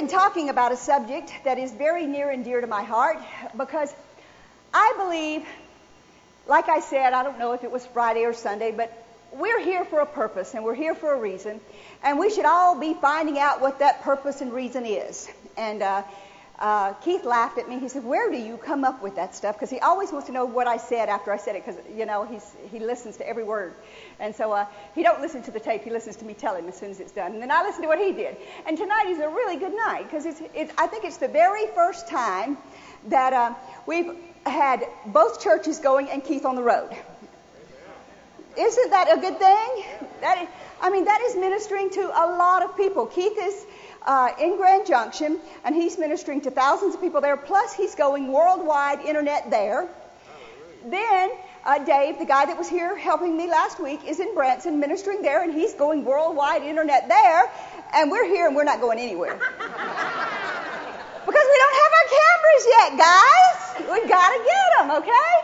been talking about a subject that is very near and dear to my heart because I believe, like I said, I don't know if it was Friday or Sunday, but we're here for a purpose and we're here for a reason, and we should all be finding out what that purpose and reason is. And uh, uh, Keith laughed at me. He said, "Where do you come up with that stuff?" Because he always wants to know what I said after I said it, because you know he's he listens to every word, and so uh, he don't listen to the tape. He listens to me tell him as soon as it's done, and then I listen to what he did. And tonight is a really good night because it's, it's I think it's the very first time that uh, we've had both churches going and Keith on the road. Isn't that a good thing? That is, I mean, that is ministering to a lot of people. Keith is uh, in Grand Junction, and he's ministering to thousands of people there. Plus, he's going worldwide internet there. Then uh, Dave, the guy that was here helping me last week, is in Branson ministering there, and he's going worldwide internet there. And we're here, and we're not going anywhere because we don't have our cameras yet, guys. We gotta get them, okay?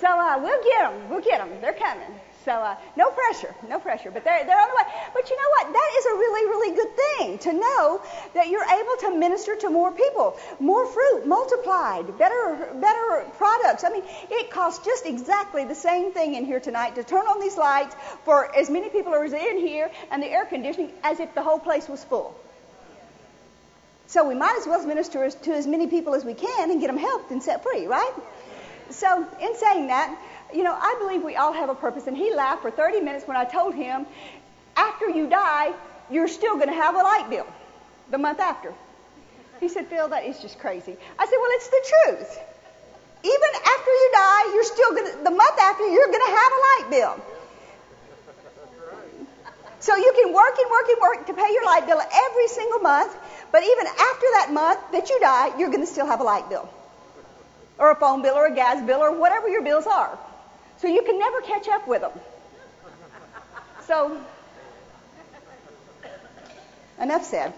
So uh, we'll get them. We'll get them. They're coming. So uh, no pressure, no pressure. But they're, they're on the way. But you know what? That is a really, really good thing to know that you're able to minister to more people, more fruit multiplied, better, better products. I mean, it costs just exactly the same thing in here tonight to turn on these lights for as many people as in here and the air conditioning as if the whole place was full. So we might as well minister to as many people as we can and get them helped and set free, right? So in saying that, you know, I believe we all have a purpose. And he laughed for 30 minutes when I told him, after you die, you're still going to have a light bill the month after. He said, Phil, that is just crazy. I said, well, it's the truth. Even after you die, you're still going to, the month after, you're going to have a light bill. So you can work and work and work to pay your light bill every single month, but even after that month that you die, you're going to still have a light bill. Or a phone bill or a gas bill or whatever your bills are. So you can never catch up with them. So, enough said.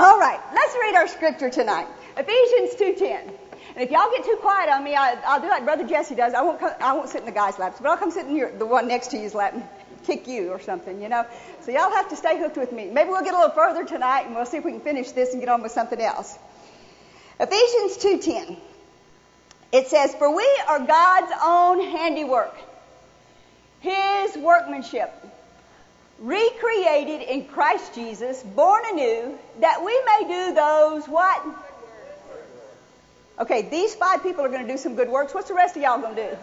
All right, let's read our scripture tonight. Ephesians 2.10. And if y'all get too quiet on me, I, will do like Brother Jesse does. I won't, come, I won't sit in the guy's lap, but I'll come sit in your, the one next to you's lap and kick you or something, you know. So y'all have to stay hooked with me. Maybe we'll get a little further tonight and we'll see if we can finish this and get on with something else. Ephesians 2.10. It says, For we are God's own handiwork, His workmanship, recreated in Christ Jesus, born anew, that we may do those what? Okay, these five people are going to do some good works. What's the rest of y'all going to do?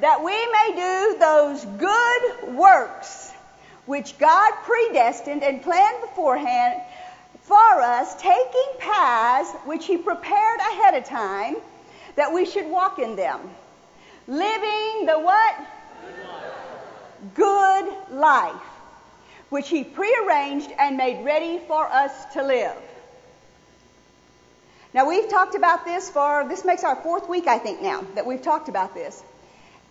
That we may do those good works which God predestined and planned beforehand for us, taking paths which He prepared ahead of time that we should walk in them. Living the what? Good life, which He prearranged and made ready for us to live. Now, we've talked about this for, this makes our fourth week, I think, now, that we've talked about this.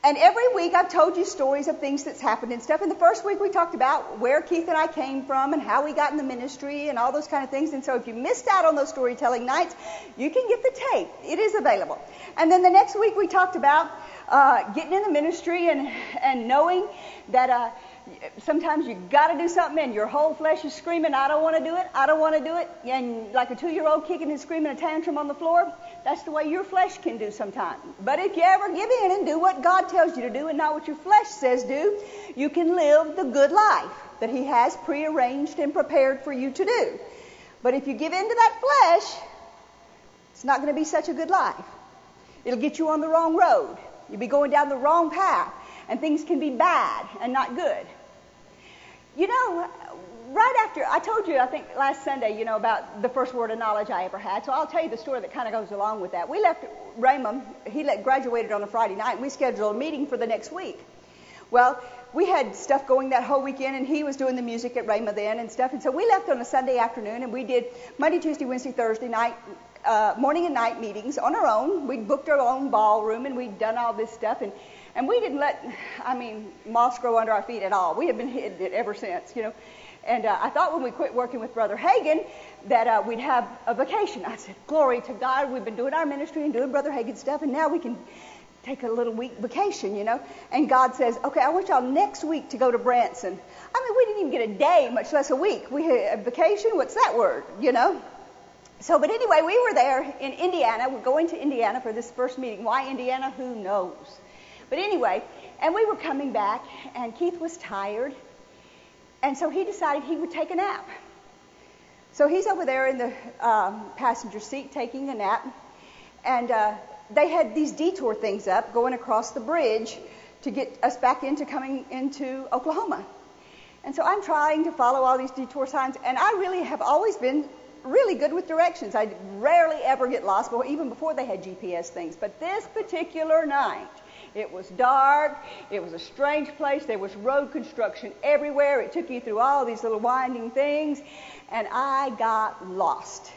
And every week I've told you stories of things that's happened and stuff. And the first week we talked about where Keith and I came from and how we got in the ministry and all those kind of things. And so if you missed out on those storytelling nights, you can get the tape. It is available. And then the next week we talked about uh, getting in the ministry and and knowing that uh, sometimes you got to do something and your whole flesh is screaming, I don't want to do it, I don't want to do it. And like a two year old kicking and screaming a tantrum on the floor, that's the way your flesh can do sometimes. But if you ever give in and do what God tells you to do and not what your flesh says do, you can live the good life that He has prearranged and prepared for you to do. But if you give in to that flesh, it's not going to be such a good life. It'll get you on the wrong road. You'll be going down the wrong path and things can be bad and not good. You know, right after I told you, I think last Sunday, you know, about the first word of knowledge I ever had. So I'll tell you the story that kind of goes along with that. We left Rhema. He graduated on a Friday night. We scheduled a meeting for the next week. Well, we had stuff going that whole weekend, and he was doing the music at Rhema then and stuff. And so we left on a Sunday afternoon, and we did Monday, Tuesday, Wednesday, Thursday night, uh, morning and night meetings on our own. We'd booked our own ballroom, and we'd done all this stuff. And and we didn't let, I mean, moss grow under our feet at all. We have been hitting it ever since, you know. And uh, I thought when we quit working with Brother Hagin that uh, we'd have a vacation. I said, Glory to God, we've been doing our ministry and doing Brother Hagin stuff, and now we can take a little week vacation, you know. And God says, okay, I want y'all next week to go to Branson. I mean, we didn't even get a day, much less a week. We had a vacation. What's that word, you know? So, but anyway, we were there in Indiana. We're going to Indiana for this first meeting. Why Indiana? Who knows? But anyway, and we were coming back, and Keith was tired, and so he decided he would take a nap. So he's over there in the um, passenger seat taking a nap, and uh, they had these detour things up going across the bridge to get us back into coming into Oklahoma. And so I'm trying to follow all these detour signs, and I really have always been really good with directions. I rarely ever get lost, even before they had GPS things. But this particular night, it was dark. It was a strange place. There was road construction everywhere. It took you through all these little winding things. And I got lost.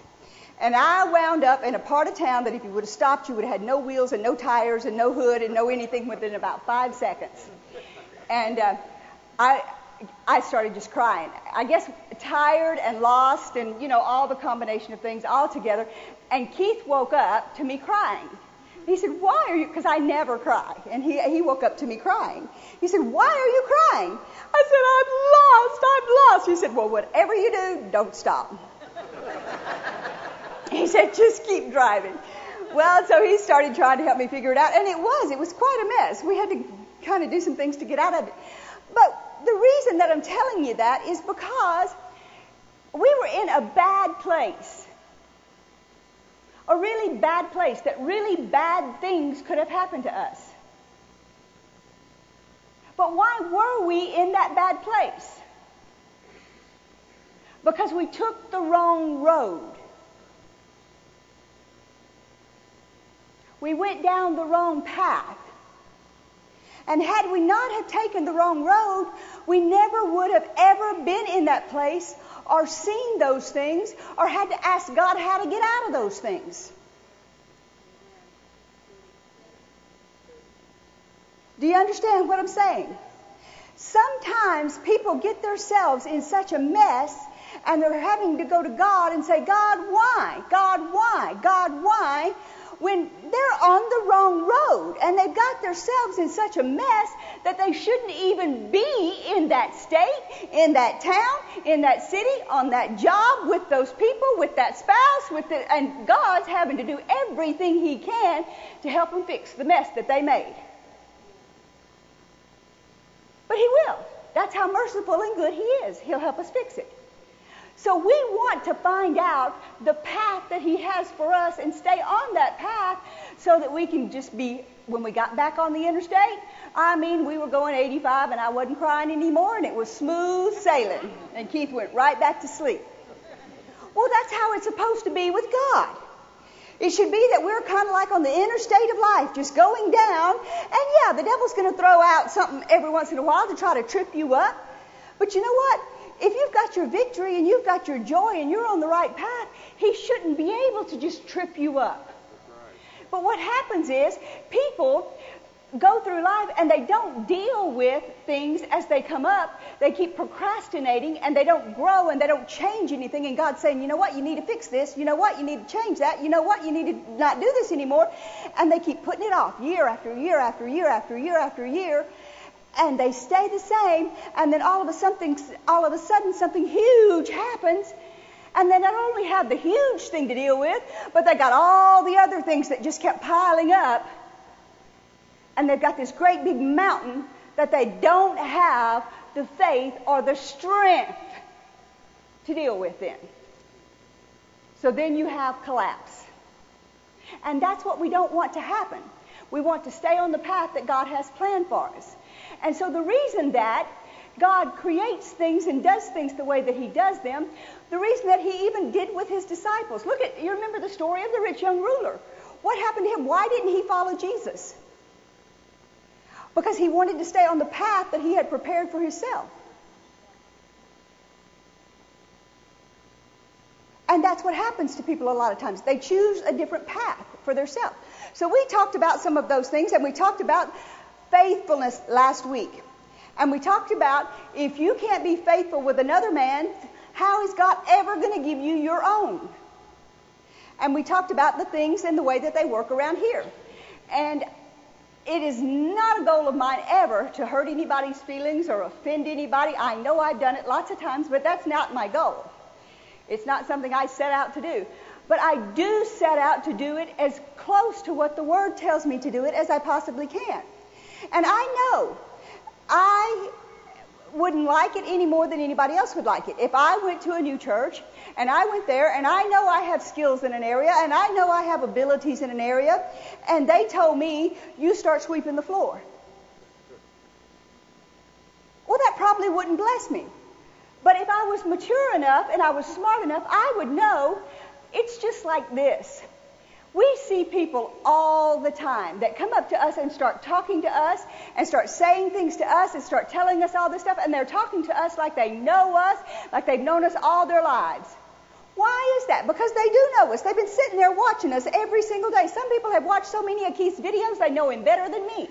And I wound up in a part of town that if you would have stopped, you would have had no wheels and no tires and no hood and no anything within about five seconds. And uh, I, I started just crying. I guess tired and lost and, you know, all the combination of things all together. And Keith woke up to me crying. He said, Why are you? Because I never cry. And he, he woke up to me crying. He said, Why are you crying? I said, I'm lost. I'm lost. He said, Well, whatever you do, don't stop. he said, Just keep driving. Well, so he started trying to help me figure it out. And it was. It was quite a mess. We had to kind of do some things to get out of it. But the reason that I'm telling you that is because we were in a bad place. A really bad place that really bad things could have happened to us. But why were we in that bad place? Because we took the wrong road. We went down the wrong path. And had we not have taken the wrong road, we never would have ever been in that place or seen those things or had to ask God how to get out of those things. Do you understand what I'm saying? Sometimes people get themselves in such a mess and they're having to go to God and say, God, why? God, why? God, why? When they're on the wrong road and they've got themselves in such a mess that they shouldn't even be in that state, in that town, in that city, on that job, with those people, with that spouse, with the, and God's having to do everything He can to help them fix the mess that they made. But He will. That's how merciful and good He is. He'll help us fix it. So we want to find out the path that He has for us and stay on that path so that we can just be, when we got back on the interstate, I mean, we were going 85 and I wasn't crying anymore and it was smooth sailing. And Keith went right back to sleep. Well, that's how it's supposed to be with God. It should be that we're kind of like on the interstate of life, just going down. And yeah, the devil's going to throw out something every once in a while to try to trip you up. But you know what? If you've got your victory and you've got your joy and you're on the right path, he shouldn't be able to just trip you up. But what happens is people go through life and they don't deal with things as they come up. They keep procrastinating and they don't grow and they don't change anything. And God's saying, you know what, you need to fix this. You know what, you need to change that. You know what, you need to not do this anymore. And they keep putting it off year after year after year after year after year and they stay the same, and then all of a all of a sudden something huge happens, and they not only have the huge thing to deal with, but they got all the other things that just kept piling up, and they've got this great big mountain that they don't have the faith or the strength to deal with then. So then you have collapse. And that's what we don't want to happen. We want to stay on the path that God has planned for us. And so the reason that God creates things and does things the way that He does them, the reason that He even did with His disciples. Look at, you remember the story of the rich young ruler. What happened to him? Why didn't he follow Jesus? Because he wanted to stay on the path that he had prepared for himself. And that's what happens to people a lot of times. They choose a different path for themselves. So we talked about some of those things, and we talked about faithfulness last week. And we talked about if you can't be faithful with another man, how is God ever going to give you your own? And we talked about the things and the way that they work around here. And it is not a goal of mine ever to hurt anybody's feelings or offend anybody. I know I've done it lots of times, but that's not my goal. It's not something I set out to do. But I do set out to do it as close to what the Word tells me to do it as I possibly can. And I know I wouldn't like it any more than anybody else would like it. If I went to a new church and I went there and I know I have skills in an area and I know I have abilities in an area and they told me, you start sweeping the floor. Well, that probably wouldn't bless me. But if I was mature enough and I was smart enough, I would know it's just like this. We see people all the time that come up to us and start talking to us and start saying things to us and start telling us all this stuff, and they're talking to us like they know us, like they've known us all their lives. Why is that? Because they do know us. They've been sitting there watching us every single day. Some people have watched so many of Keith's videos, they know him better than me.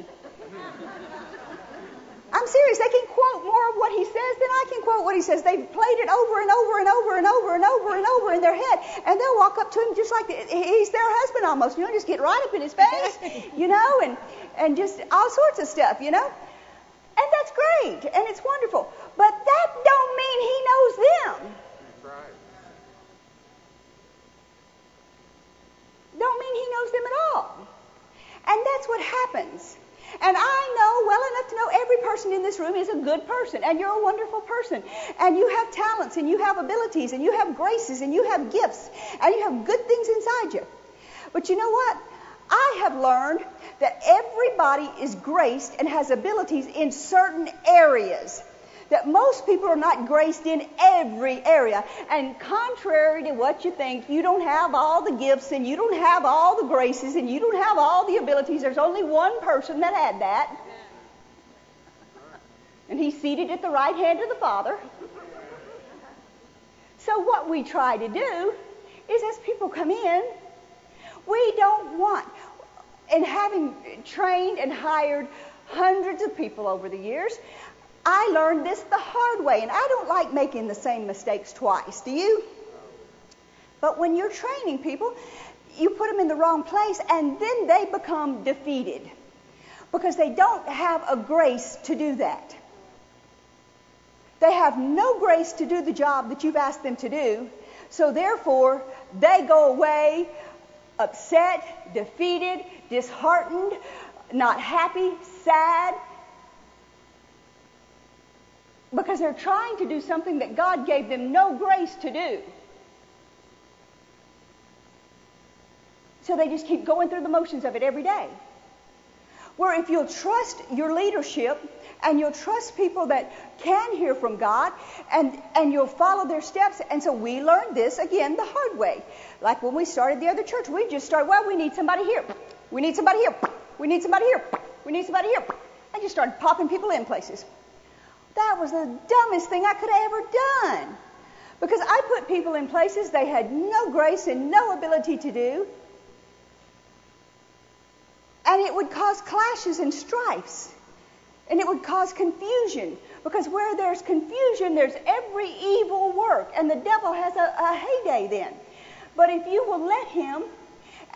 I'm serious. They can quote more of what he says than I can quote what he says. They've played it over and over and over and over and over and over in their head, and they'll walk up to him just like he's their husband almost. You know, just get right up in his face, you know, and and just all sorts of stuff, you know. And that's great, and it's wonderful. But that don't mean he knows them. Right. Don't mean he knows them at all. And that's what happens. And I know well enough to know every person in this room is a good person, and you're a wonderful person, and you have talents, and you have abilities, and you have graces, and you have gifts, and you have good things inside you. But you know what? I have learned that everybody is graced and has abilities in certain areas that most people are not graced in every area. And contrary to what you think, you don't have all the gifts and you don't have all the graces and you don't have all the abilities. There's only one person that had that. And he's seated at the right hand of the Father. So what we try to do is as people come in, we don't want, and having trained and hired hundreds of people over the years, I learned this the hard way, and I don't like making the same mistakes twice. Do you? But when you're training people, you put them in the wrong place, and then they become defeated because they don't have a grace to do that. They have no grace to do the job that you've asked them to do, so therefore they go away upset, defeated, disheartened, not happy, sad, because they're trying to do something that God gave them no grace to do. So they just keep going through the motions of it every day. Where if you'll trust your leadership and you'll trust people that can hear from God and, and you'll follow their steps. And so we learned this again the hard way. Like when we started the other church, we just started, well, we need somebody here. We need somebody here. We need somebody here. We need somebody here. And just started popping people in places. That was the dumbest thing I could have ever done. Because I put people in places they had no grace and no ability to do. And it would cause clashes and strifes. And it would cause confusion. Because where there's confusion, there's every evil work. And the devil has a, a heyday then. But if you will let him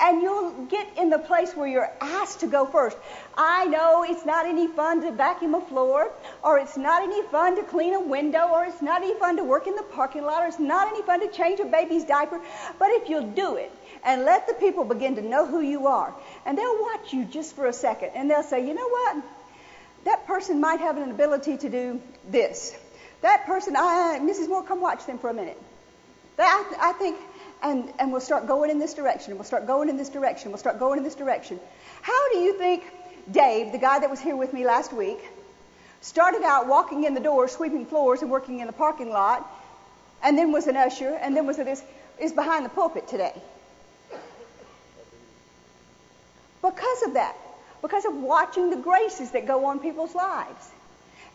and you'll get in the place where you're asked to go first. I know it's not any fun to vacuum a floor, or it's not any fun to clean a window, or it's not any fun to work in the parking lot, or it's not any fun to change a baby's diaper. But if you'll do it and let the people begin to know who you are, and they'll watch you just for a second, and they'll say, you know what? That person might have an ability to do this. That person, I, Mrs. Moore, come watch them for a minute. I think and, and we'll start going in this direction, and we'll start going in this direction, we'll start going in this direction. How do you think Dave, the guy that was here with me last week, started out walking in the door, sweeping floors, and working in the parking lot, and then was an usher, and then was a this, is behind the pulpit today? Because of that, because of watching the graces that go on people's lives.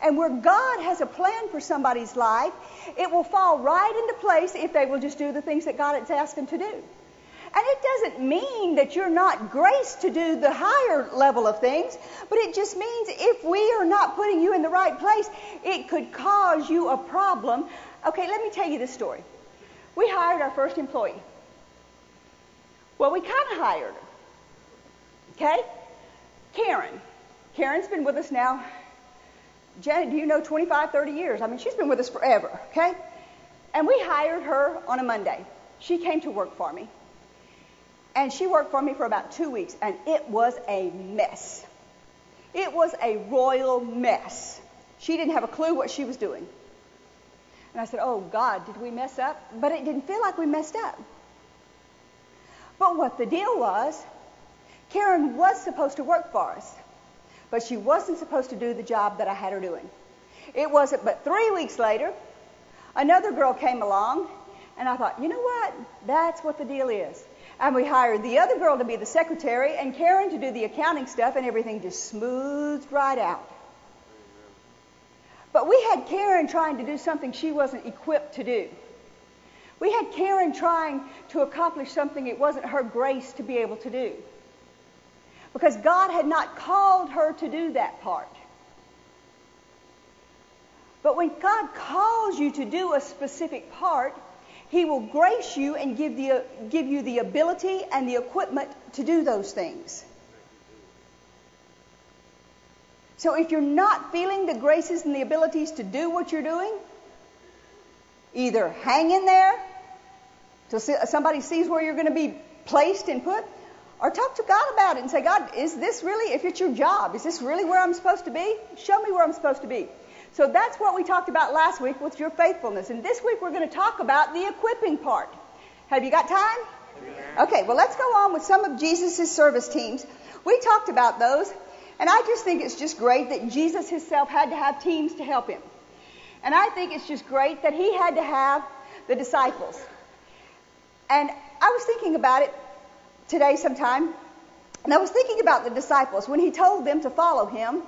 And where God has a plan for somebody's life, it will fall right into place if they will just do the things that God has asked them to do. And it doesn't mean that you're not graced to do the higher level of things, but it just means if we are not putting you in the right place, it could cause you a problem. Okay, let me tell you this story. We hired our first employee. Well, we kind of hired her. Okay? Karen. Karen's been with us now. Janet, do you know 25, 30 years? I mean, she's been with us forever, okay? And we hired her on a Monday. She came to work for me. And she worked for me for about two weeks, and it was a mess. It was a royal mess. She didn't have a clue what she was doing. And I said, Oh God, did we mess up? But it didn't feel like we messed up. But what the deal was, Karen was supposed to work for us, but she wasn't supposed to do the job that I had her doing. It wasn't but three weeks later, another girl came along, and I thought, you know what? That's what the deal is. And we hired the other girl to be the secretary and Karen to do the accounting stuff, and everything just smoothed right out. But we had Karen trying to do something she wasn't equipped to do. We had Karen trying to accomplish something it wasn't her grace to be able to do. Because God had not called her to do that part. But when God calls you to do a specific part, he will grace you and give, the, give you the ability and the equipment to do those things. So if you're not feeling the graces and the abilities to do what you're doing, either hang in there till somebody sees where you're going to be placed and put, or talk to God about it and say, God, is this really, if it's your job, is this really where I'm supposed to be? Show me where I'm supposed to be. So that's what we talked about last week with your faithfulness. And this week we're going to talk about the equipping part. Have you got time? Okay, well, let's go on with some of Jesus' service teams. We talked about those, and I just think it's just great that Jesus himself had to have teams to help him. And I think it's just great that he had to have the disciples. And I was thinking about it today sometime, and I was thinking about the disciples when he told them to follow him.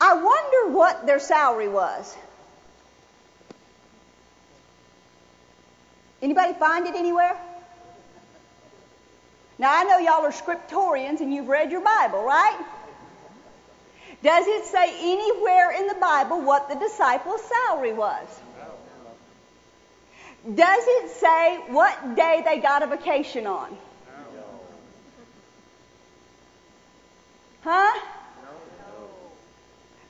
I wonder what their salary was. Anybody find it anywhere? Now I know y'all are scriptorians and you've read your Bible, right? Does it say anywhere in the Bible what the disciples' salary was? Does it say what day they got a vacation on? Huh?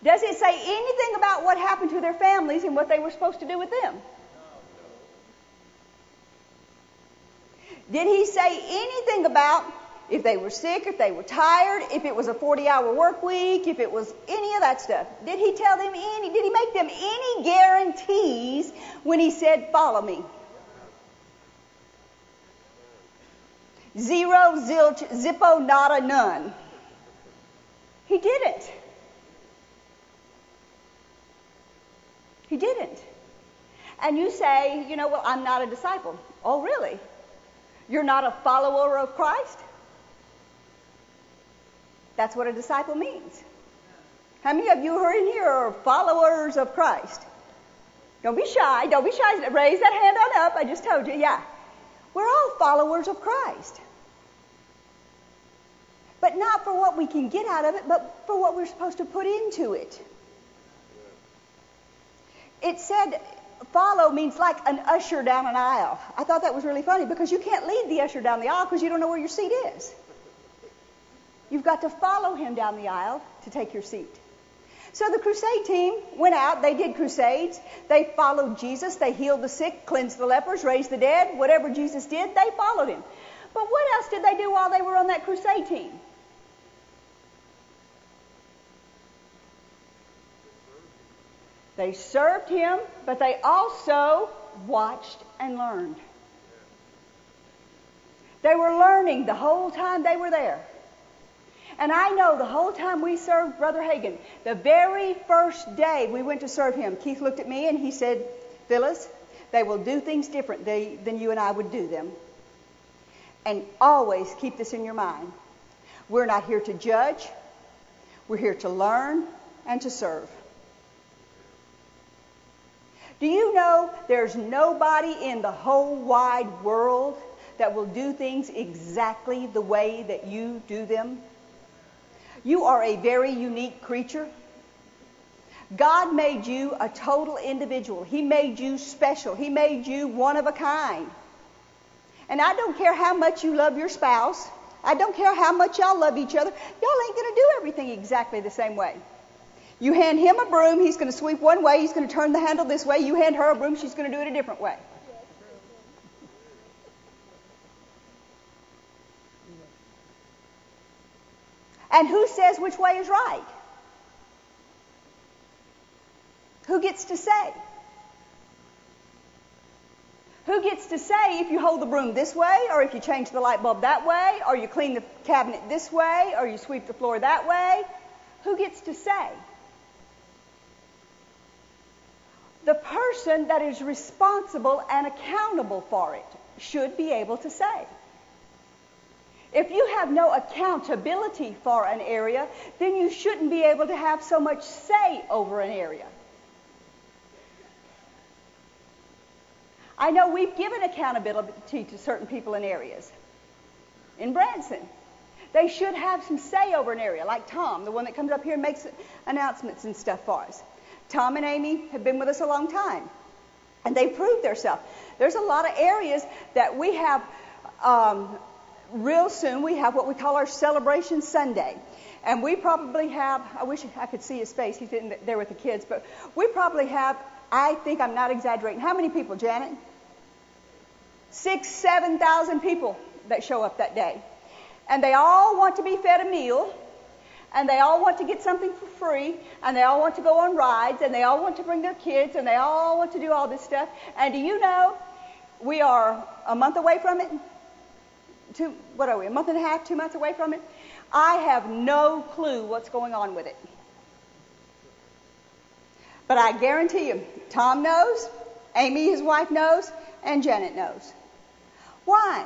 Does it say anything about what happened to their families and what they were supposed to do with them? Did he say anything about if they were sick, if they were tired, if it was a 40 hour work week, if it was any of that stuff? Did he tell them any, did he make them any guarantees when he said, follow me? Zero, zilch, zippo, nada, none. He didn't. He didn't. And you say, you know, well, I'm not a disciple. Oh, really? You're not a follower of Christ? That's what a disciple means. How many of you who are in here are followers of Christ? Don't be shy. Don't be shy. Raise that hand on up. I just told you. Yeah. We're all followers of Christ. But not for what we can get out of it, but for what we're supposed to put into it it said follow means like an usher down an aisle. I thought that was really funny because you can't lead the usher down the aisle because you don't know where your seat is. You've got to follow him down the aisle to take your seat. So the crusade team went out, they did crusades, they followed Jesus, they healed the sick, cleansed the lepers, raised the dead, whatever Jesus did, they followed him. But what else did they do while they were on that crusade team? They served him, but they also watched and learned. They were learning the whole time they were there. And I know the whole time we served Brother Hagin, the very first day we went to serve him, Keith looked at me and he said, Phyllis, they will do things different than you and I would do them. And always keep this in your mind. We're not here to judge. We're here to learn and to serve. Do you know there's nobody in the whole wide world that will do things exactly the way that you do them? You are a very unique creature. God made you a total individual. He made you special. He made you one of a kind. And I don't care how much you love your spouse. I don't care how much y'all love each other, y'all ain't going to do everything exactly the same way. You hand him a broom, he's going to sweep one way, he's going to turn the handle this way. You hand her a broom, she's going to do it a different way. And who says which way is right? Who gets to say? Who gets to say if you hold the broom this way, or if you change the light bulb that way, or you clean the cabinet this way, or you sweep the floor that way? Who gets to say? The person that is responsible and accountable for it should be able to say. If you have no accountability for an area, then you shouldn't be able to have so much say over an area. I know we've given accountability to certain people in areas. In Branson, they should have some say over an area, like Tom, the one that comes up here and makes announcements and stuff for us. Tom and Amy have been with us a long time, and they've proved themselves. There's a lot of areas that we have um, real soon we have what we call our Celebration Sunday. And we probably have, I wish I could see his face, he's sitting there with the kids, but we probably have, I think I'm not exaggerating, how many people, Janet? Six, seven thousand people that show up that day. And they all want to be fed a meal, and they all want to get something for free, and they all want to go on rides, and they all want to bring their kids, and they all want to do all this stuff. And do you know, we are a month away from it? Two, what are we, a month and a half, two months away from it? I have no clue what's going on with it. But I guarantee you, Tom knows, Amy, his wife, knows, and Janet knows. Why?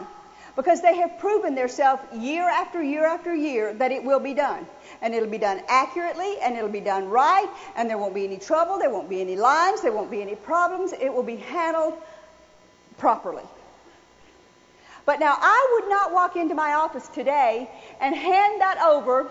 Because they have proven themselves year after year after year that it will be done. And it'll be done accurately, and it'll be done right, and there won't be any trouble, there won't be any lines, there won't be any problems. It will be handled properly. But now I would not walk into my office today and hand that over.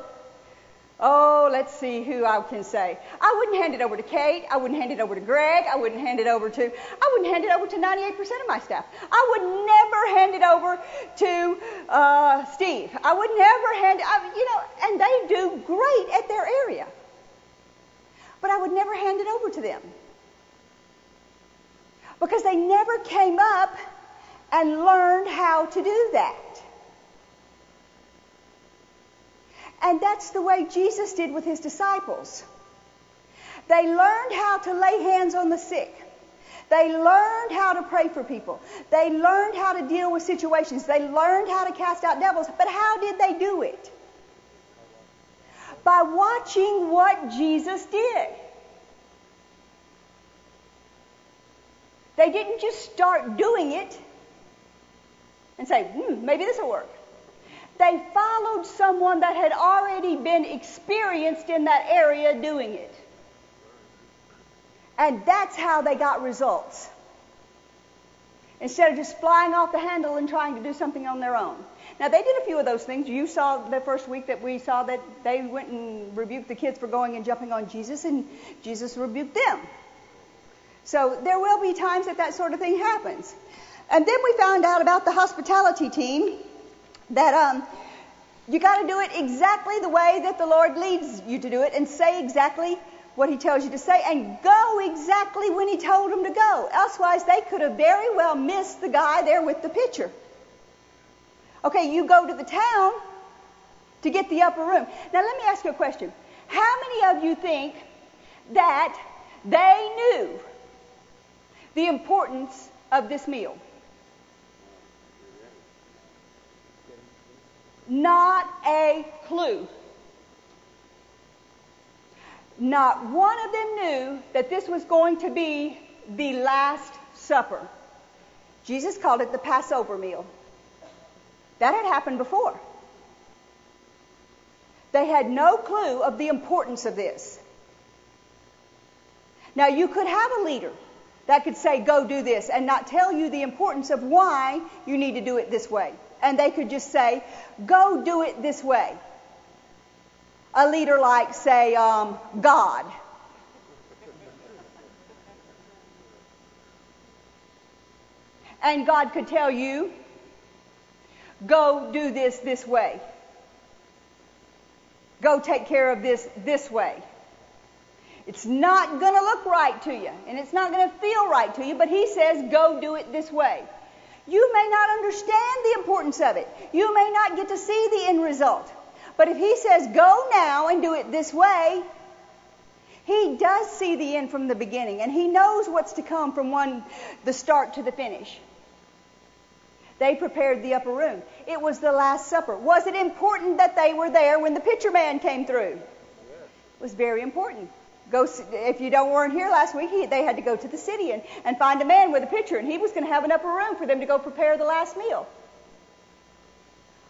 Oh, let's see who I can say. I wouldn't hand it over to Kate. I wouldn't hand it over to Greg. I wouldn't hand it over to, I wouldn't hand it over to 98% of my staff. I would never hand it over to uh, Steve. I would never hand it, you know, and they do great at their area. But I would never hand it over to them. Because they never came up and learned how to do that. And that's the way Jesus did with his disciples. They learned how to lay hands on the sick. They learned how to pray for people. They learned how to deal with situations. They learned how to cast out devils. But how did they do it? By watching what Jesus did. They didn't just start doing it and say, hmm, maybe this will work. They followed someone that had already been experienced in that area doing it. And that's how they got results. Instead of just flying off the handle and trying to do something on their own. Now, they did a few of those things. You saw the first week that we saw that they went and rebuked the kids for going and jumping on Jesus, and Jesus rebuked them. So there will be times that that sort of thing happens. And then we found out about the hospitality team that um, you got to do it exactly the way that the Lord leads you to do it and say exactly what He tells you to say and go exactly when He told them to go. Elsewise, they could have very well missed the guy there with the pitcher. Okay, you go to the town to get the upper room. Now, let me ask you a question. How many of you think that they knew the importance of this meal? Not a clue. Not one of them knew that this was going to be the Last Supper. Jesus called it the Passover meal. That had happened before. They had no clue of the importance of this. Now, you could have a leader that could say, go do this, and not tell you the importance of why you need to do it this way and they could just say, go do it this way. A leader like, say, um, God. And God could tell you, Go do this this way. Go take care of this this way. It's not going to look right to you, and it's not going to feel right to you, but he says, go do it this way. You may not understand the importance of it. You may not get to see the end result. But if he says, go now and do it this way, he does see the end from the beginning, and he knows what's to come from one, the start to the finish. They prepared the upper room. It was the Last Supper. Was it important that they were there when the pitcher man came through? It was very important. Go, if you don't weren't here last week, he, they had to go to the city and, and find a man with a pitcher, and he was going to have an upper room for them to go prepare the last meal.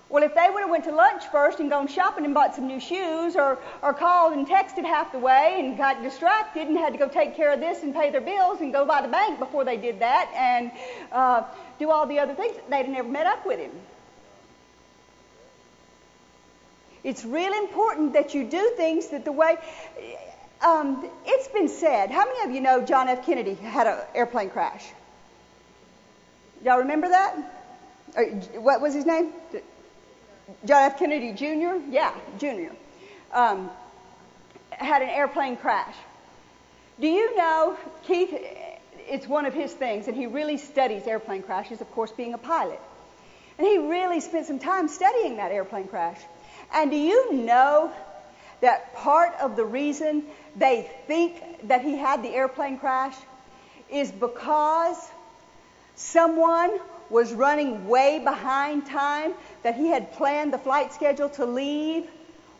Well, if they would have went to lunch first and gone shopping and bought some new shoes, or or called and texted half the way and got distracted and had to go take care of this and pay their bills and go by the bank before they did that and uh, do all the other things, they'd have never met up with him. It's real important that you do things that the way. Um, it's been said. How many of you know John F. Kennedy had an airplane crash? Y'all remember that? Or, what was his name? John F. Kennedy Jr. Yeah, Jr. Um, had an airplane crash. Do you know Keith? It's one of his things, and he really studies airplane crashes. Of course, being a pilot, and he really spent some time studying that airplane crash. And do you know that part of the reason they think that he had the airplane crash is because someone was running way behind time, that he had planned the flight schedule to leave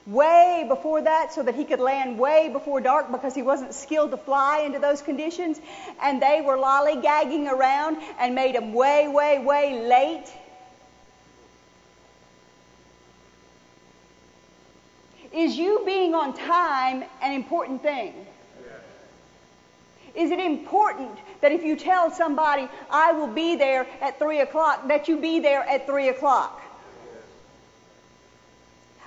way before that so that he could land way before dark because he wasn't skilled to fly into those conditions. And they were lollygagging around and made him way, way, way late. Is you being on time an important thing? Is it important that if you tell somebody, I will be there at 3 o'clock, that you be there at 3 o'clock?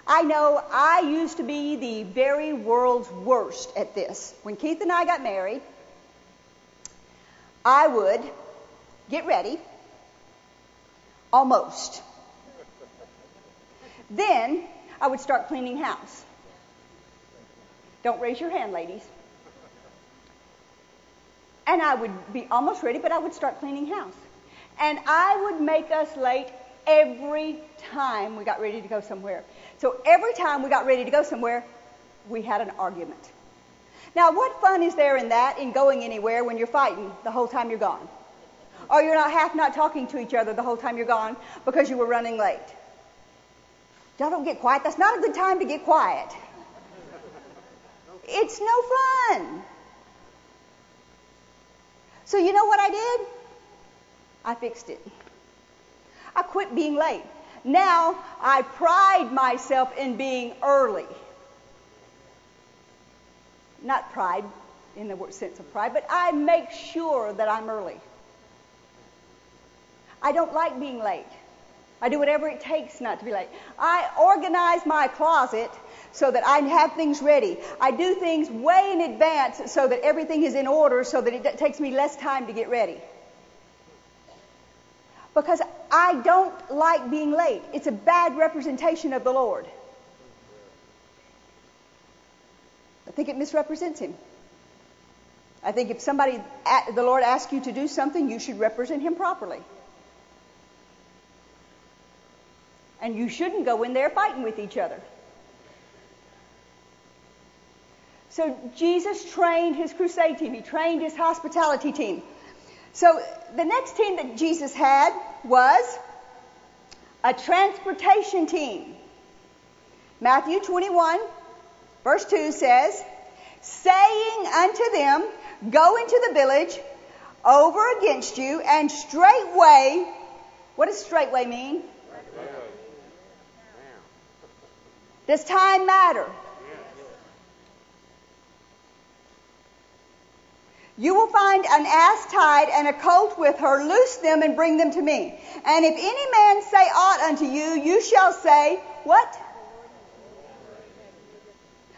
I know I used to be the very world's worst at this. When Keith and I got married, I would get ready, almost. Then I would start cleaning house. Don't raise your hand, ladies. And I would be almost ready, but I would start cleaning house. And I would make us late every time we got ready to go somewhere. So every time we got ready to go somewhere, we had an argument. Now, what fun is there in that, in going anywhere when you're fighting the whole time you're gone? Or you're not half not talking to each other the whole time you're gone because you were running late. Y'all don't get quiet. That's not a good time to get quiet. It's no fun. So you know what I did? I fixed it. I quit being late. Now I pride myself in being early. Not pride in the sense of pride, but I make sure that I'm early. I don't like being late. I do whatever it takes not to be late. I organize my closet so that I have things ready. I do things way in advance so that everything is in order so that it takes me less time to get ready. Because I don't like being late. It's a bad representation of the Lord. I think it misrepresents Him. I think if somebody, the Lord asks you to do something, you should represent Him properly. And you shouldn't go in there fighting with each other. So Jesus trained his crusade team, he trained his hospitality team. So the next team that Jesus had was a transportation team. Matthew 21, verse 2 says, saying unto them, Go into the village over against you, and straightway, what does straightway mean? Does time matter? You will find an ass tied and a colt with her. Loose them and bring them to me. And if any man say aught unto you, you shall say, What?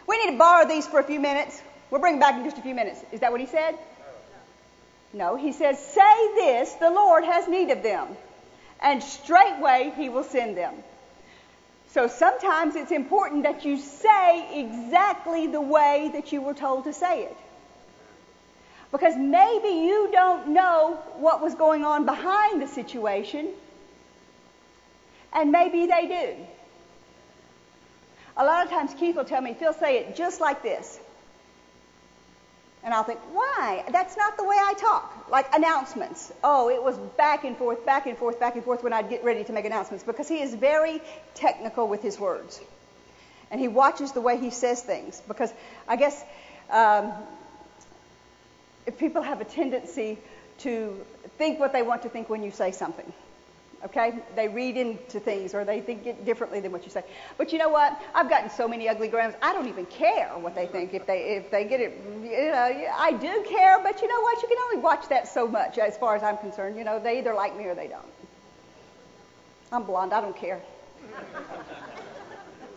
We need to borrow these for a few minutes. We'll bring them back in just a few minutes. Is that what he said? No, he says, Say this, the Lord has need of them. and straightway he will send them. So sometimes it's important that you say exactly the way that you were told to say it. Because maybe you don't know what was going on behind the situation, and maybe they do. A lot of times Keith will tell me, Phil, say it just like this. And I'll think, why? That's not the way I talk. Like announcements. Oh, it was back and forth, back and forth, back and forth when I'd get ready to make announcements because he is very technical with his words. And he watches the way he says things because I guess um, if people have a tendency to think what they want to think when you say something. Okay? They read into things or they think it differently than what you say. But you know what? I've gotten so many ugly grams. I don't even care what they think if they if they get it. You know, I do care, but you know what? You can only watch that so much as far as I'm concerned. You know, they either like me or they don't. I'm blonde. I don't care.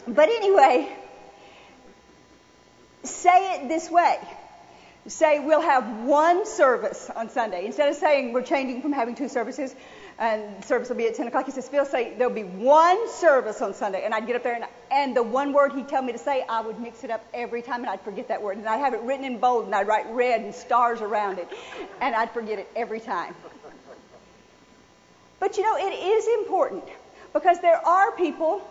but anyway, say it this way say we'll have one service on Sunday. Instead of saying we're changing from having two services, and service will be at 10 o'clock. He says, Phil, say there'll be one service on Sunday. And I'd get up there, and, and the one word he'd tell me to say, I would mix it up every time, and I'd forget that word. And I'd have it written in bold, and I'd write red and stars around it. And I'd forget it every time. But you know, it is important because there are people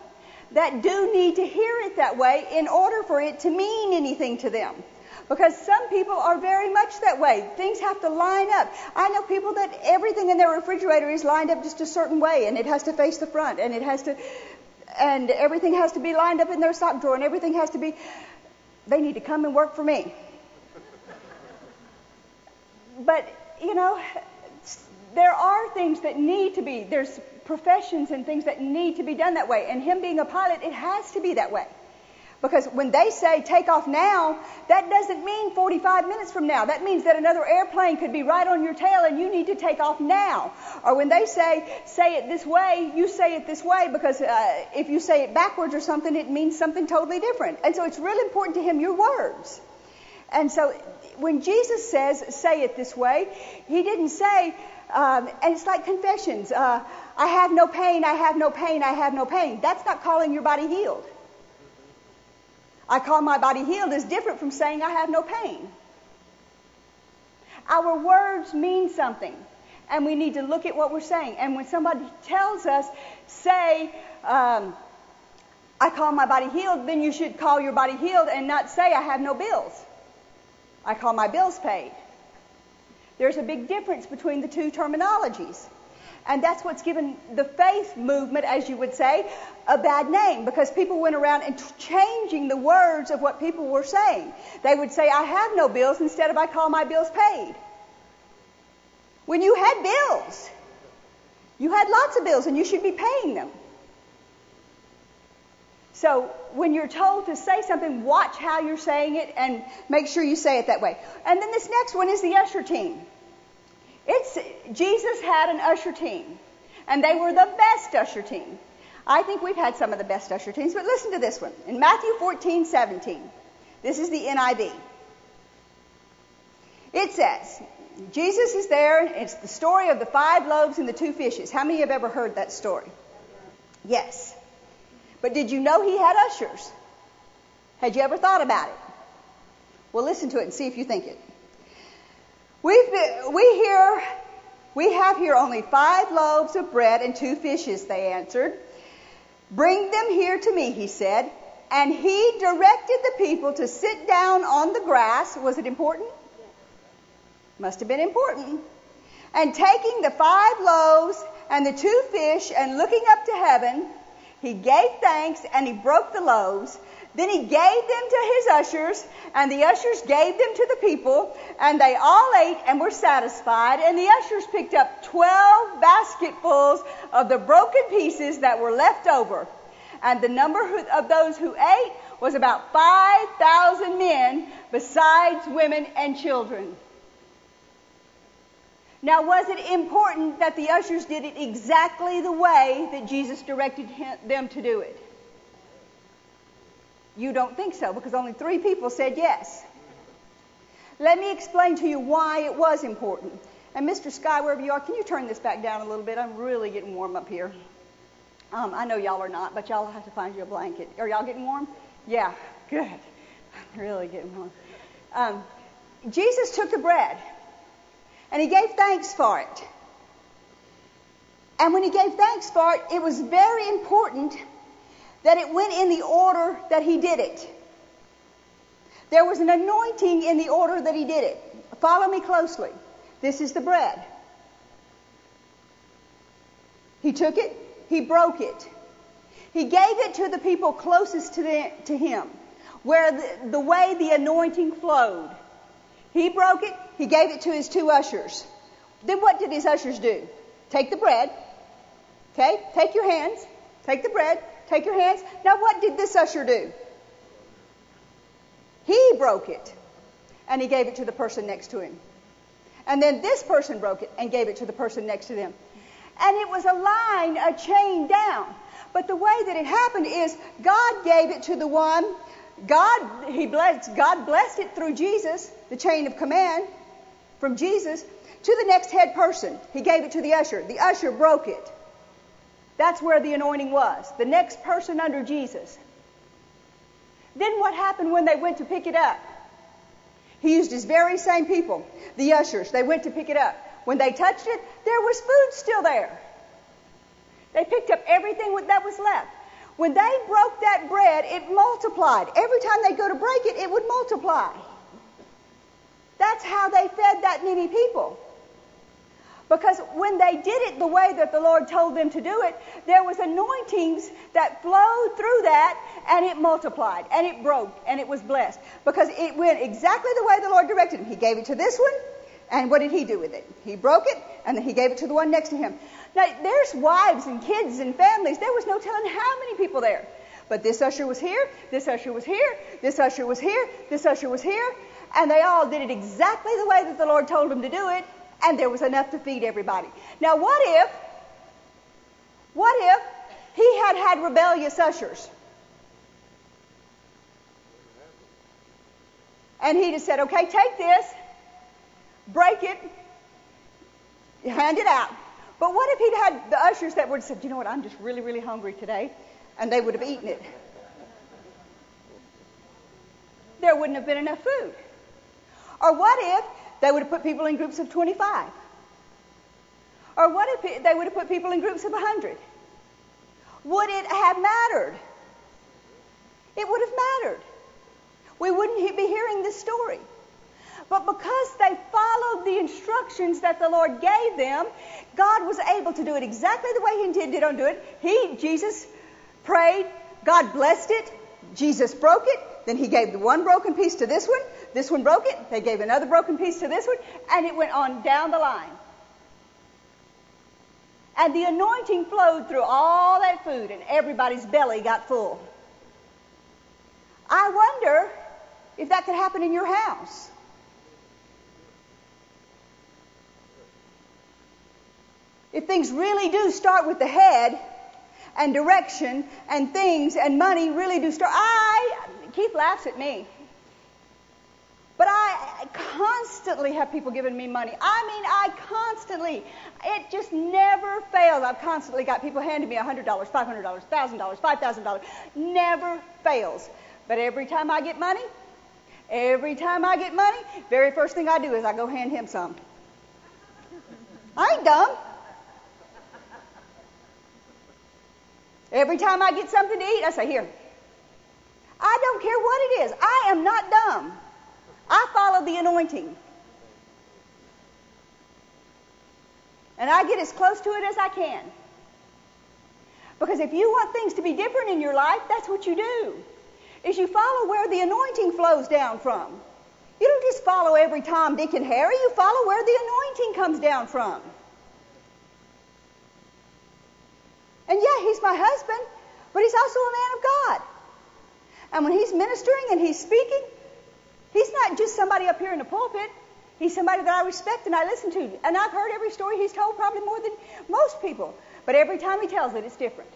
that do need to hear it that way in order for it to mean anything to them. Because some people are very much that way. Things have to line up. I know people that everything in their refrigerator is lined up just a certain way and it has to face the front and it has to, and everything has to be lined up in their sock drawer and everything has to be, they need to come and work for me. But, you know, there are things that need to be, there's professions and things that need to be done that way. And him being a pilot, it has to be that way. Because when they say take off now, that doesn't mean 45 minutes from now. That means that another airplane could be right on your tail and you need to take off now. Or when they say say it this way, you say it this way because uh, if you say it backwards or something, it means something totally different. And so it's really important to him your words. And so when Jesus says say it this way, he didn't say, um, and it's like confessions. Uh, I have no pain, I have no pain, I have no pain. That's not calling your body healed. I call my body healed is different from saying I have no pain. Our words mean something, and we need to look at what we're saying. And when somebody tells us, say, um, I call my body healed, then you should call your body healed and not say, I have no bills. I call my bills paid. There's a big difference between the two terminologies. And that's what's given the faith movement, as you would say, a bad name because people went around and t- changing the words of what people were saying. They would say, I have no bills instead of I call my bills paid. When you had bills, you had lots of bills and you should be paying them. So when you're told to say something, watch how you're saying it and make sure you say it that way. And then this next one is the usher team. It's Jesus had an usher team, and they were the best usher team. I think we've had some of the best usher teams, but listen to this one. In Matthew 14, 17, this is the NIV. It says, Jesus is there. It's the story of the five loaves and the two fishes. How many have ever heard that story? Yes. But did you know he had ushers? Had you ever thought about it? Well, listen to it and see if you think it. We've we we have here only five loaves of bread and two fishes, they answered. Bring them here to me, he said. And he directed the people to sit down on the grass. Was it important? Must have been important. And taking the five loaves and the two fish and looking up to heaven, he gave thanks and he broke the loaves then he gave them to his ushers, and the ushers gave them to the people, and they all ate and were satisfied. And the ushers picked up 12 basketfuls of the broken pieces that were left over. And the number of those who ate was about 5,000 men, besides women and children. Now, was it important that the ushers did it exactly the way that Jesus directed them to do it? You don't think so because only three people said yes. Let me explain to you why it was important. And Mr. Sky, wherever you are, can you turn this back down a little bit? I'm really getting warm up here. Um, I know y'all are not, but y'all have to find you a blanket. Are y'all getting warm? Yeah, good. I'm really getting warm. Um, Jesus took the bread and he gave thanks for it. And when he gave thanks for it, it was very important that it went in the order that he did it. There was an anointing in the order that he did it. Follow me closely. This is the bread. He took it, he broke it. He gave it to the people closest to, the, to him, where the, the way the anointing flowed. He broke it, he gave it to his two ushers. Then what did his ushers do? Take the bread, okay? Take your hands, take the bread, take your hands. Now what did this usher do? He broke it, and he gave it to the person next to him. And then this person broke it and gave it to the person next to them. And it was a line, a chain down. But the way that it happened is God gave it to the one, God, he blessed, God blessed it through Jesus, the chain of command from Jesus, to the next head person. He gave it to the usher. The usher broke it. That's where the anointing was. The next person under Jesus. Then what happened when they went to pick it up? He used his very same people, the ushers. They went to pick it up. When they touched it, there was food still there. They picked up everything that was left. When they broke that bread, it multiplied. Every time they go to break it, it would multiply. That's how they fed that many people. Because when they did it the way that the Lord told them to do it, there was anointings that flowed through that and it multiplied and it broke and it was blessed. Because it went exactly the way the Lord directed him. He gave it to this one and what did he do with it? He broke it and then he gave it to the one next to him. Now there's wives and kids and families. There was no telling how many people there. But this usher was here, this usher was here, this usher was here, this usher was here, and they all did it exactly the way that the Lord told them to do it, and there was enough to feed everybody. Now, what if, what if he had had rebellious ushers? And he just said, okay, take this, break it, hand it out. But what if he'd had the ushers that would have said, you know what, I'm just really, really hungry today, and they would have eaten it? There wouldn't have been enough food. Or what if they would have put people in groups of 25. Or what if they would have put people in groups of 100? Would it have mattered? It would have mattered. We wouldn't be hearing this story. But because they followed the instructions that the Lord gave them, God was able to do it exactly the way He intended to do it. He, Jesus, prayed, God blessed it, Jesus broke it, then He gave the one broken piece to this one, this one broke it. They gave another broken piece to this one, and it went on down the line. And the anointing flowed through all that food, and everybody's belly got full. I wonder if that could happen in your house. If things really do start with the head, and direction, and things, and money really do start. I, Keith laughs at me. But I constantly have people giving me money. I mean, I constantly. It just never fails. I've constantly got people handing me $100, $500, $1,000, $5,000. Never fails. But every time I get money, every time I get money, very first thing I do is I go hand him some. I ain't dumb. Every time I get something to eat, I say, Here. I don't care what it is. I am not dumb. I follow the anointing. And I get as close to it as I can. Because if you want things to be different in your life, that's what you do. Is you follow where the anointing flows down from. You don't just follow every Tom, Dick, and Harry. You follow where the anointing comes down from. And yeah, he's my husband, but he's also a man of God. And when he's ministering and he's speaking, He's not just somebody up here in the pulpit. He's somebody that I respect and I listen to. And I've heard every story he's told probably more than most people. But every time he tells it, it's different.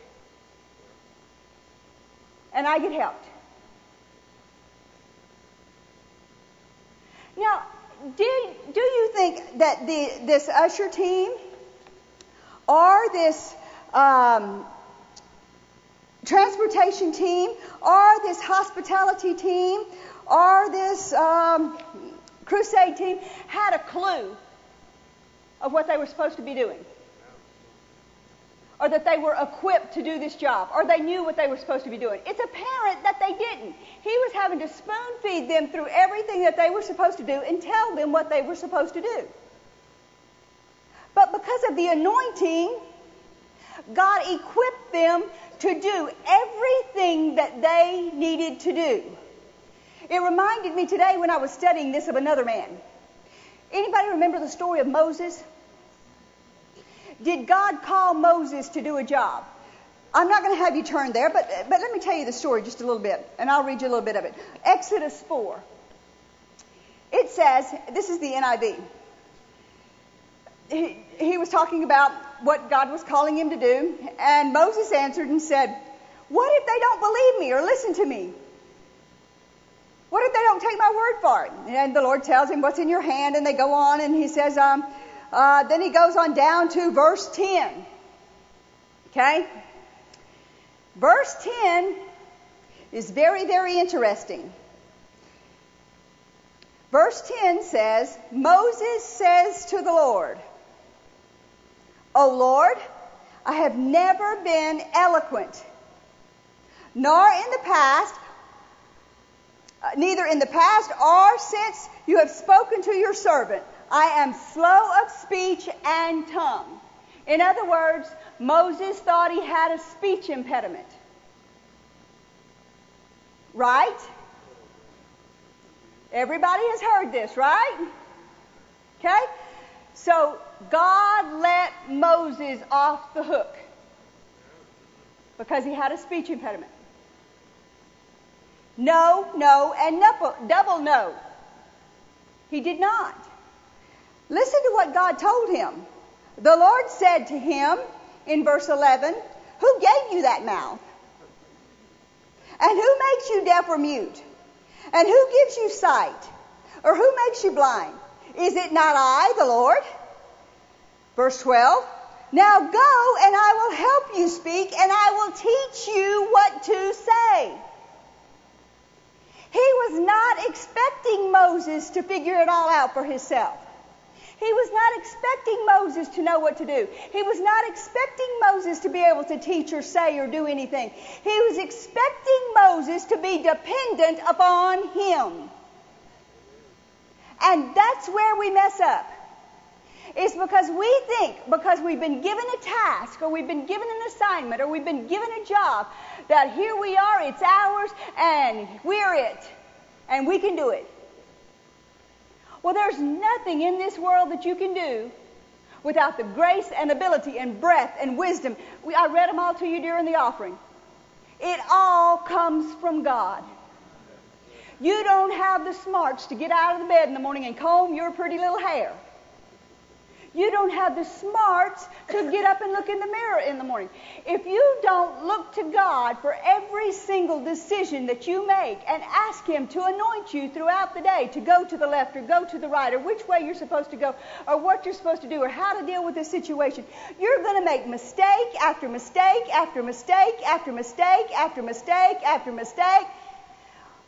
And I get helped. Now, do, do you think that the, this usher team or this um, transportation team or this hospitality team or this um, crusade team had a clue of what they were supposed to be doing? or that they were equipped to do this job, or they knew what they were supposed to be doing. It's apparent that they didn't. He was having to spoon feed them through everything that they were supposed to do and tell them what they were supposed to do. But because of the anointing, God equipped them to do everything that they needed to do. It reminded me today when I was studying this of another man. Anybody remember the story of Moses? Did God call Moses to do a job? I'm not going to have you turn there, but, but let me tell you the story just a little bit, and I'll read you a little bit of it. Exodus 4. It says, this is the NIV. He, he was talking about what God was calling him to do, and Moses answered and said, What if they don't believe me or listen to me? What if they don't take my word for it? And the Lord tells him, What's in your hand? And they go on, and he says, um, uh, then he goes on down to verse 10. Okay? Verse 10 is very, very interesting. Verse 10 says, Moses says to the Lord, O Lord, I have never been eloquent, nor in the past, uh, neither in the past or since you have spoken to your servant. I am slow of speech and tongue. In other words, Moses thought he had a speech impediment. Right? Everybody has heard this, right? Okay? So God let Moses off the hook because he had a speech impediment. No, no, and double no. He did not. Listen to what God told him. The Lord said to him in verse 11, Who gave you that mouth? And who makes you deaf or mute? And who gives you sight? Or who makes you blind? Is it not I, the Lord? Verse 12, Now go and I will help you speak and I will teach you what to say. He was not expecting Moses to figure it all out for himself. He was not expecting Moses to know what to do. He was not expecting Moses to be able to teach or say or do anything. He was expecting Moses to be dependent upon him. And that's where we mess up. It's because we think, because we've been given a task, or we've been given an assignment, or we've been given a job, that here we are, it's ours, and we're it. And we can do it. Well, there's nothing in this world that you can do without the grace and ability and breath and wisdom. We, I read them all to you during the offering. It all comes from God. You don't have the smarts to get out of the bed in the morning and comb your pretty little hair. You don't have the smarts to get up and look in the mirror in the morning. If you don't look to God for every single decision that you make and ask Him to anoint you throughout the day to go to the left or go to the right or which way you're supposed to go or what you're supposed to do or how to deal with this situation, you're going to make mistake after mistake after mistake after mistake after mistake after mistake.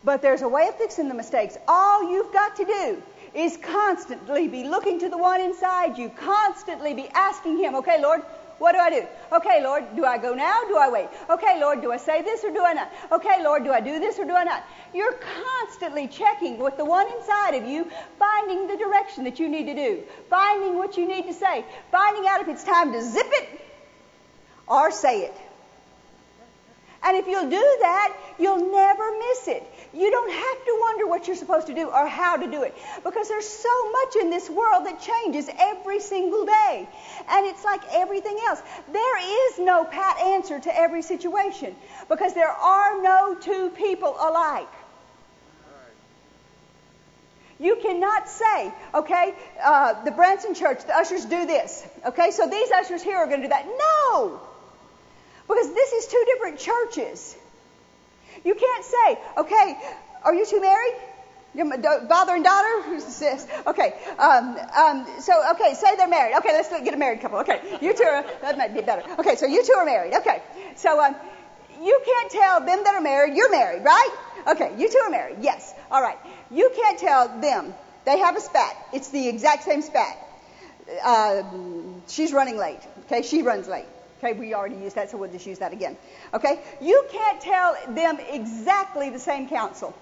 But there's a way of fixing the mistakes. All you've got to do is constantly be looking to the one inside you, constantly be asking Him, okay, Lord, what do I do? Okay, Lord, do I go now? Do I wait? Okay, Lord, do I say this or do I not? Okay, Lord, do I do this or do I not? You're constantly checking with the one inside of you, finding the direction that you need to do, finding what you need to say, finding out if it's time to zip it or say it. And if you'll do that, you'll never miss it. You don't have to wonder what you're supposed to do or how to do it because there's so much in this world that changes every single day. And it's like everything else. There is no pat answer to every situation because there are no two people alike. You cannot say, okay, uh, the Branson Church, the ushers do this. Okay, so these ushers here are going to do that. No! Because this is two different churches. You can't say, okay, are you two married? Your father and daughter? Who's this? Okay. Um, um, so, okay, say they're married. Okay, let's get a married couple. Okay, you two are, that might be better. Okay, so you two are married. Okay. So, um, you can't tell them that are married, you're married, right? Okay, you two are married. Yes. All right. You can't tell them. They have a spat. It's the exact same spat. Uh, she's running late. Okay, she runs late. Okay, we already used that, so we'll just use that again. Okay, you can't tell them exactly the same counsel.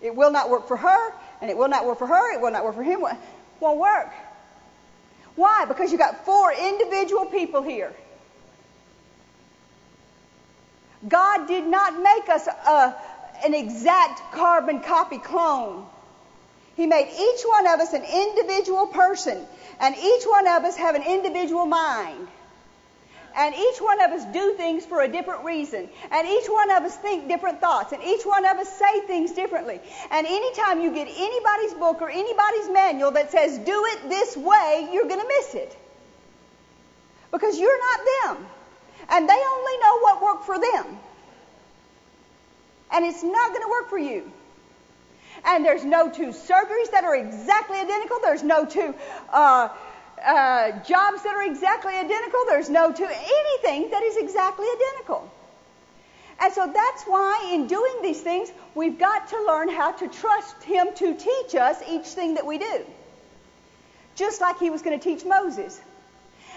It will not work for her, and it will not work for her, it will not work for him. Won't work. Why? Because you got four individual people here. God did not make us a, an exact carbon copy clone. He made each one of us an individual person, and each one of us have an individual mind. And each one of us do things for a different reason. And each one of us think different thoughts. And each one of us say things differently. And anytime you get anybody's book or anybody's manual that says do it this way, you're going to miss it. Because you're not them. And they only know what worked for them. And it's not going to work for you. And there's no two surgeries that are exactly identical. There's no two uh, uh, jobs that are exactly identical. There's no two anything that is exactly identical. And so that's why in doing these things, we've got to learn how to trust Him to teach us each thing that we do. Just like He was going to teach Moses.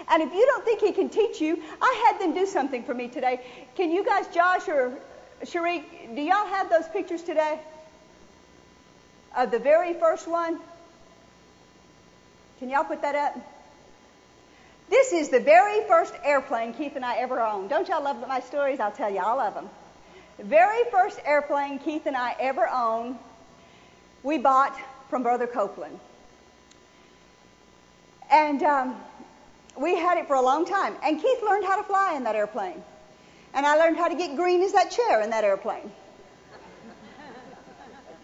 And if you don't think He can teach you, I had them do something for me today. Can you guys, Josh or Sharik, do y'all have those pictures today? Of the very first one? Can y'all put that up? This is the very first airplane Keith and I ever owned. Don't y'all love my stories? I'll tell you all of them. The very first airplane Keith and I ever owned, we bought from Brother Copeland. And um, we had it for a long time. And Keith learned how to fly in that airplane. And I learned how to get green as that chair in that airplane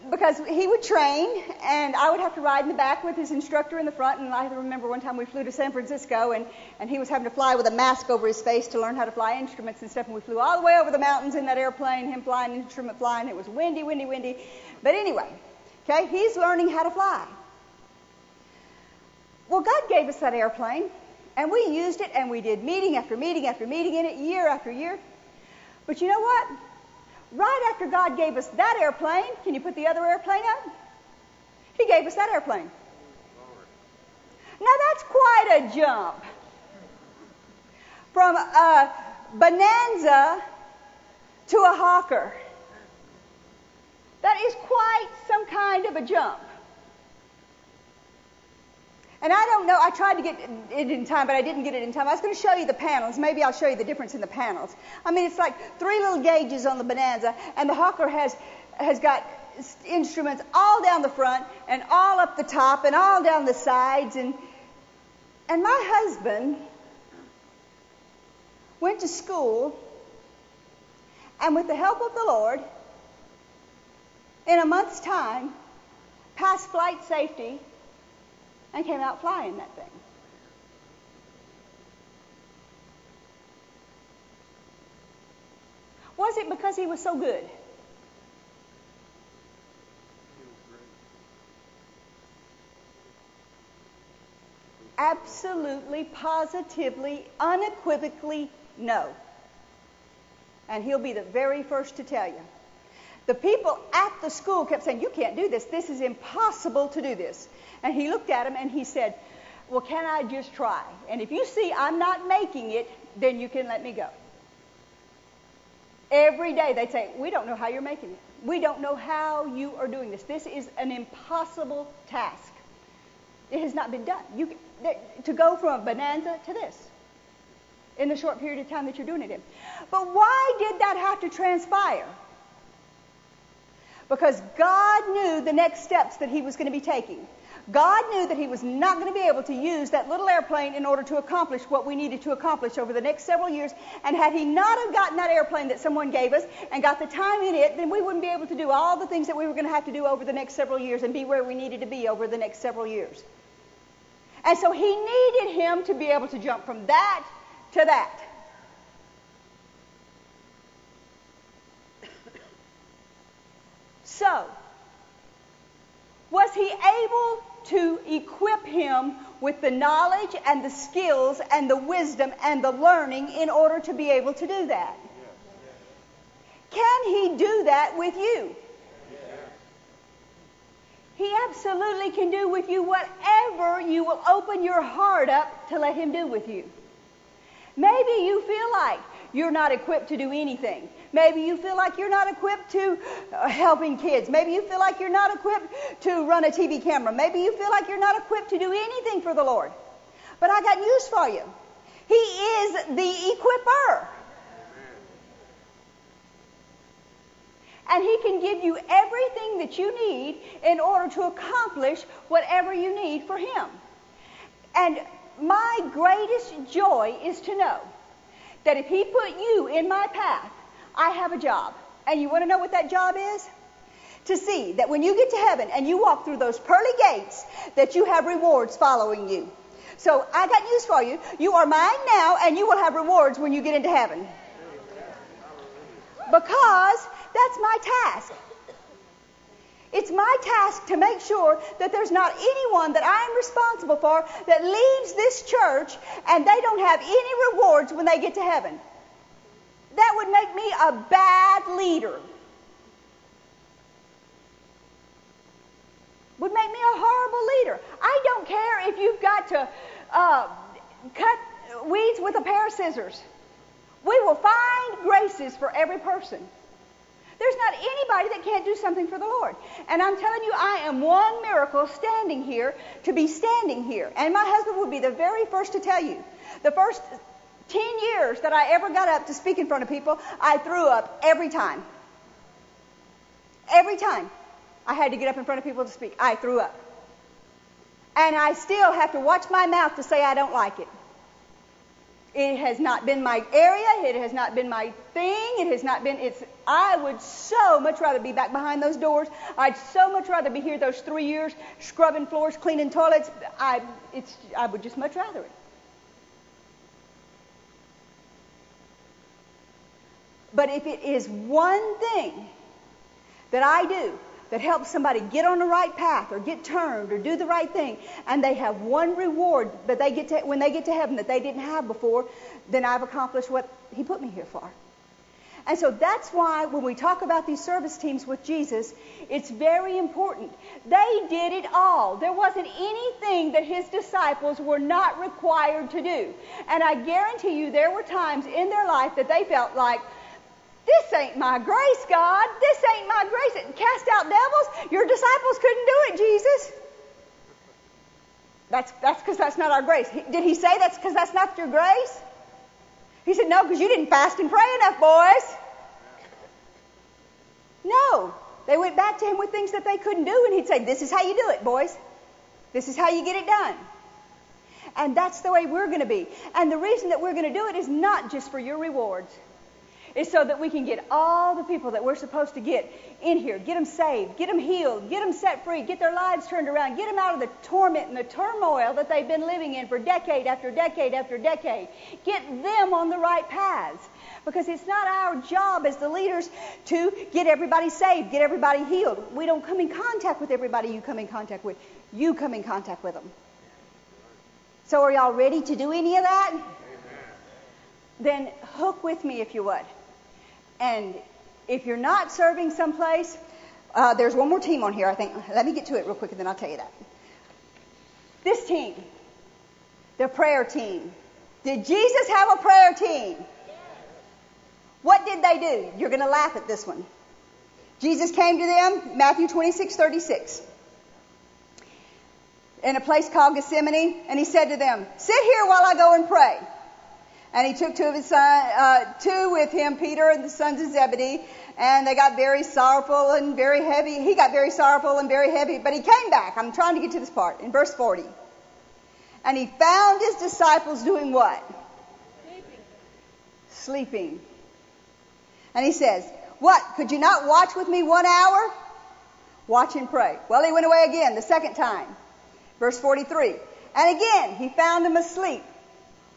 because he would train, and I would have to ride in the back with his instructor in the front. And I remember one time we flew to San Francisco, and, and he was having to fly with a mask over his face to learn how to fly instruments and stuff. And we flew all the way over the mountains in that airplane, him flying, instrument flying. It was windy, windy, windy. But anyway, okay, he's learning how to fly. Well, God gave us that airplane, and we used it, and we did meeting after meeting after meeting in it, year after year. But you know what? Right after God gave us that airplane, can you put the other airplane up? He gave us that airplane. Now that's quite a jump. From a bonanza to a hawker. That is quite some kind of a jump. And I don't know, I tried to get it in time, but I didn't get it in time. I was going to show you the panels. Maybe I'll show you the difference in the panels. I mean, it's like three little gauges on the Bonanza, and the Hawker has, has got instruments all down the front, and all up the top, and all down the sides. And, and my husband went to school, and with the help of the Lord, in a month's time, passed flight safety and came out flying that thing. Was it because he was so good? Absolutely, positively, unequivocally, no. And he'll be the very first to tell you. The people at the school kept saying, You can't do this. This is impossible to do this. And he looked at him and he said, Well, can I just try? And if you see I'm not making it, then you can let me go. Every day they'd say, We don't know how you're making it. We don't know how you are doing this. This is an impossible task. It has not been done. You, to go from a bonanza to this in the short period of time that you're doing it in. But why did that have to transpire? Because God knew the next steps that he was going to be taking. God knew that he was not going to be able to use that little airplane in order to accomplish what we needed to accomplish over the next several years. And had he not have gotten that airplane that someone gave us and got the time in it, then we wouldn't be able to do all the things that we were going to have to do over the next several years and be where we needed to be over the next several years. And so he needed him to be able to jump from that to that. So, Was he able to equip him with the knowledge and the skills and the wisdom and the learning in order to be able to do that? Can he do that with you? He absolutely can do with you whatever you will open your heart up to let him do with you. Maybe you feel like you're not equipped to do anything. Maybe you feel like you're not equipped to uh, helping kids. Maybe you feel like you're not equipped to run a TV camera. Maybe you feel like you're not equipped to do anything for the Lord. But I got news for you. He is the equipper. And He can give you everything that you need in order to accomplish whatever you need for Him. And my greatest joy is to know that if He put you in my path, I have a job. And you want to know what that job is? To see that when you get to heaven and you walk through those pearly gates, that you have rewards following you. So I got news for you. You are mine now, and you will have rewards when you get into heaven. Because that's my task. It's my task to make sure that there's not anyone that I am responsible for that leaves this church and they don't have any rewards when they get to heaven. That would make me a bad leader. Would make me a horrible leader. I don't care if you've got to uh, cut weeds with a pair of scissors. We will find graces for every person. There's not anybody that can't do something for the Lord. And I'm telling you, I am one miracle standing here to be standing here. And my husband would be the very first to tell you. The first 10 years that I ever got up to speak in front of people, I threw up every time. Every time I had to get up in front of people to speak, I threw up. And I still have to watch my mouth to say I don't like it. It has not been my area. It has not been my thing. It has not been, it's, I would so much rather be back behind those doors. I'd so much rather be here those three years scrubbing floors, cleaning toilets. I, it's, I would just much rather it. But if it is one thing that I do that helps somebody get on the right path or get turned or do the right thing, and they have one reward that they get to, when they get to heaven that they didn't have before, then I've accomplished what He put me here for. And so that's why when we talk about these service teams with Jesus, it's very important. They did it all. There wasn't anything that his disciples were not required to do. And I guarantee you there were times in their life that they felt like, this ain't my grace, God. This ain't my grace. Cast out devils. Your disciples couldn't do it, Jesus. That's that's because that's not our grace. Did he say that's because that's not your grace? He said, No, because you didn't fast and pray enough, boys. No. They went back to him with things that they couldn't do, and he'd say, This is how you do it, boys. This is how you get it done. And that's the way we're going to be. And the reason that we're going to do it is not just for your rewards is so that we can get all the people that we're supposed to get in here, get them saved, get them healed, get them set free, get their lives turned around, get them out of the torment and the turmoil that they've been living in for decade after decade after decade. Get them on the right paths. Because it's not our job as the leaders to get everybody saved, get everybody healed. We don't come in contact with everybody you come in contact with. You come in contact with them. So are y'all ready to do any of that? Amen. Then hook with me if you would. And if you're not serving someplace, uh, there's one more team on here, I think. Let me get to it real quick and then I'll tell you that. This team, the prayer team. Did Jesus have a prayer team? What did they do? You're going to laugh at this one. Jesus came to them, Matthew 26, 36, in a place called Gethsemane, and he said to them, Sit here while I go and pray. And he took two of his son, uh, two with him, Peter and the sons of Zebedee, and they got very sorrowful and very heavy. He got very sorrowful and very heavy, but he came back. I'm trying to get to this part in verse 40. And he found his disciples doing what? Sleeping. Sleeping. And he says, What? Could you not watch with me one hour? Watch and pray. Well, he went away again the second time. Verse 43. And again, he found them asleep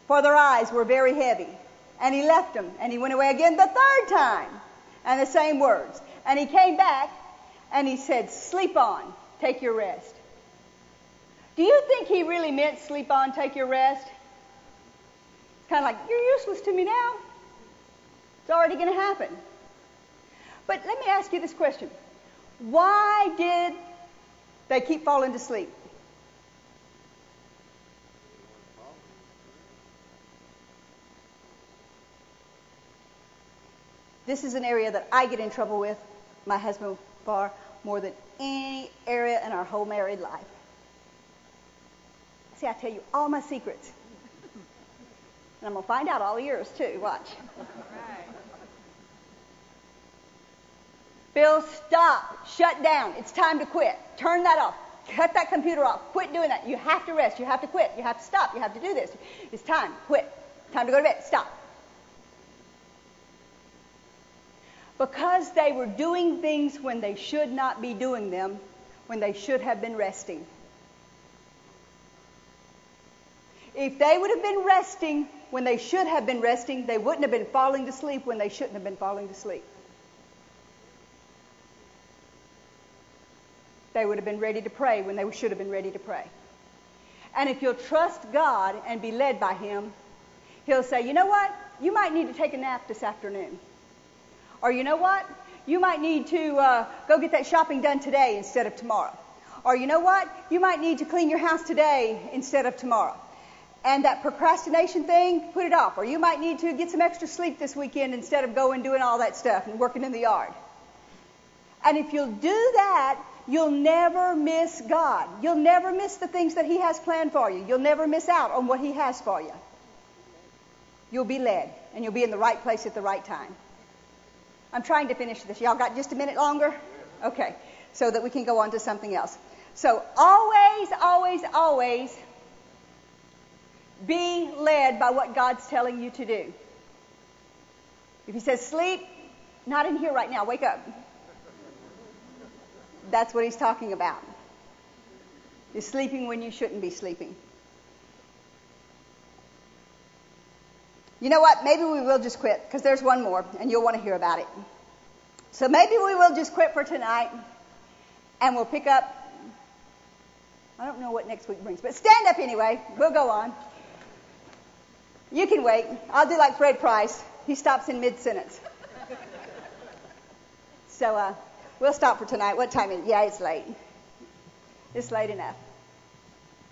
for their eyes were very heavy. And he left them, and he went away again the third time, and the same words. And he came back, and he said, Sleep on. take your rest. Do you think he really meant sleep on, take your rest? It's kind of like, you're useless to me now. It's already going to happen. But let me ask you this question Why did they keep falling to sleep? This is an area that I get in trouble with my husband far more than any area in our whole married life. See, I tell you all my secrets. And I'm going to find out all yours too. Watch. Bill, stop. Shut down. It's time to quit. Turn that off. Cut that computer off. Quit doing that. You have to rest. You have to quit. You have to stop. You have to do this. It's time. Quit. Time to go to bed. Stop. Because they were doing things when they should not be doing them, when they should have been resting. If they would have been resting when they should have been resting, they wouldn't have been falling to sleep when they shouldn't have been falling to sleep. They would have been ready to pray when they should have been ready to pray. And if you'll trust God and be led by Him, He'll say, you know what? You might need to take a nap this afternoon. Or you know what? You might need to uh, go get that shopping done today instead of tomorrow. Or you know what? You might need to clean your house today instead of tomorrow. And that procrastination thing, put it off. Or you might need to get some extra sleep this weekend instead of going doing all that stuff and working in the yard. And if you'll do that, You'll never miss God. You'll never miss the things that He has planned for you. You'll never miss out on what He has for you. You'll be led, and you'll be in the right place at the right time. I'm trying to finish this. Y'all got just a minute longer? Okay, so that we can go on to something else. So always, always, always be led by what God's telling you to do. If He says sleep, not in here right now, wake up. That's what he's talking about. You're sleeping when you shouldn't be sleeping. You know what? Maybe we will just quit because there's one more and you'll want to hear about it. So maybe we will just quit for tonight and we'll pick up. I don't know what next week brings, but stand up anyway. We'll go on. You can wait. I'll do like Fred Price. He stops in mid sentence. So, uh, We'll stop for tonight. What time is it? Yeah, it's late. It's late enough.